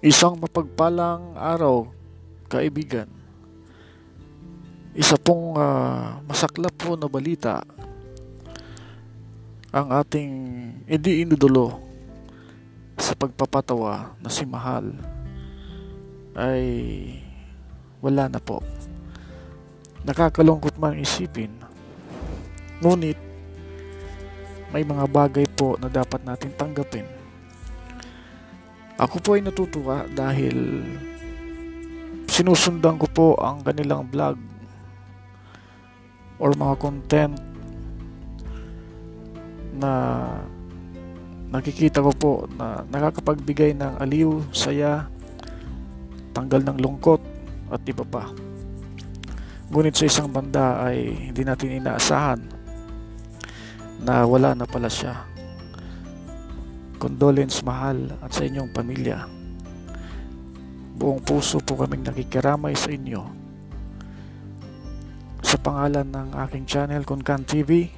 Isang mapagpalang araw, kaibigan. Isa pong uh, masaklap po na balita ang ating edi inudulo sa pagpapatawa na si Mahal ay wala na po. Nakakalungkot man isipin. Ngunit may mga bagay po na dapat natin tanggapin. Ako po ay natutuwa dahil sinusundan ko po ang kanilang vlog or mga content na nakikita ko po na nakakapagbigay ng aliw, saya, tanggal ng lungkot at iba pa. Ngunit sa isang banda ay hindi natin inaasahan na wala na pala siya. Condolence mahal at sa inyong pamilya. Buong puso po kaming nakikiramay sa inyo. Sa pangalan ng aking channel, Kunkan TV,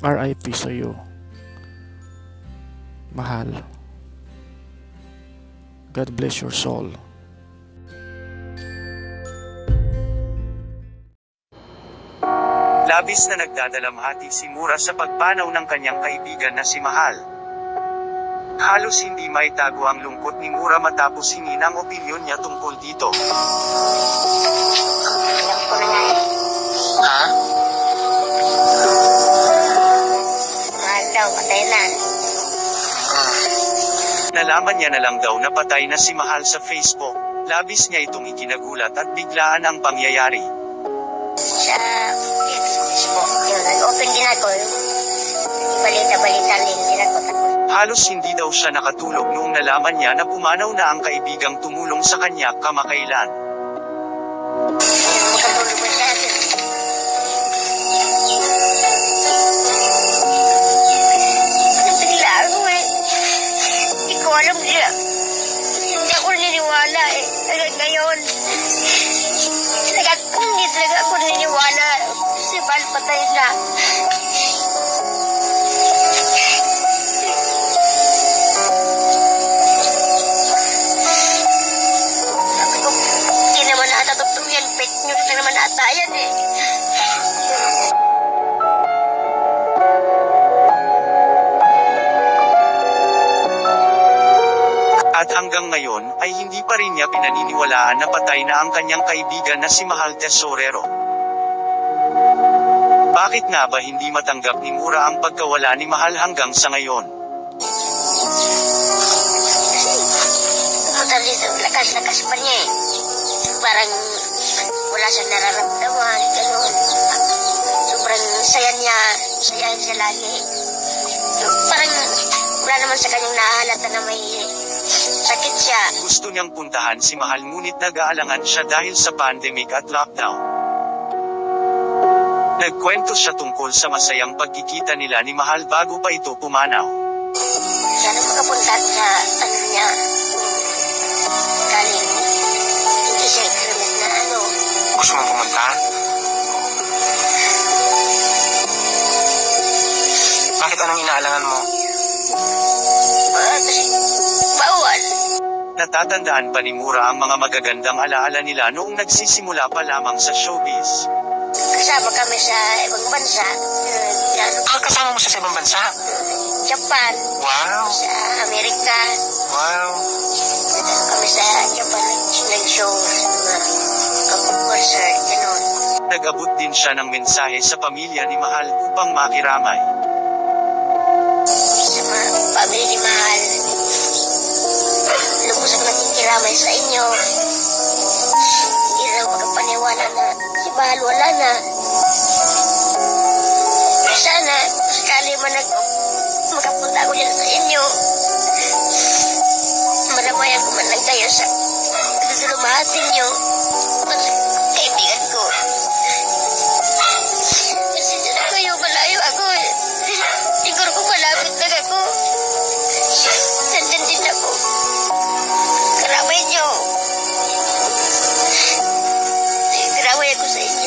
RIP sa iyo. Mahal. God bless your soul. Labis na nagdadalamhati si Mura sa pagpanaw ng kanyang kaibigan na si Mahal. Halos hindi maitago ang lungkot ni Mura matapos hingin ang opinyon niya tungkol dito. Ha? Mahal daw, patay na. Nalaman niya na lang daw na patay na si Mahal sa Facebook. Labis niya itong ikinagulat at biglaan ang pangyayari. Sa Facebook, yun, nag-open din ako. Balita-balita din din ako. Halos hindi daw siya nakatulog noong nalaman niya na pumanaw na ang kaibigang tumulong sa kanya kamakailan. makatulog ko siya. Nabigla ako eh. Hindi ko alam. Hindi ako niniwala eh. Hanggang ngayon. Talaga, hindi talaga ako niniwala. Si Val patay na. Sabi ko, hindi naman ata totoo yan. Fake news na naman ata yan eh. At hanggang ngayon, ay hindi pa rin niya pinaniniwalaan na patay na ang kanyang kaibigan na si Mahal Tesorero. Bakit nga ba hindi matanggap ni Mura ang pagkawala ni Mahal hanggang sa ngayon? Lakas-lakas pa niya eh. Parang wala siyang nararamdaman, gano'n. Sobrang saya niya, saya siya lagi. Parang wala naman sa kanyang nahalata na may sakit siya. Gusto niyang puntahan si Mahal ngunit nag-aalangan siya dahil sa pandemic at lockdown. Nagkwento siya tungkol sa masayang pagkikita nila ni Mahal bago pa ito pumanaw. Sana makapunta sa ano niya, galing hindi siya krimen na ano. Gusto mong pumunta? Bakit anong inaalangan mo? Kasi bawal. Natatandaan pa ni Mura ang mga magagandang alaala nila noong nagsisimula pa lamang sa showbiz. Kasama kami sa ibang bansa. Yan, Ah, kasama mo siya sa ibang bansa? Japan, Wow! sa Amerika. Wow! kami sa Japan nag-show sa mga concert, gano'n. Nag-abot din siya ng mensahe sa pamilya ni Mahal upang makiramay. Ni Mahal. Lubos ang nakikiramay sa inyo. Hindi raw makapaniwala na si Mahal wala na. Sana, sakali man nag makapunta ako dyan sa inyo. Maramayan ko man lang kayo sa dudulumahatin nyo. Mas Karamay ako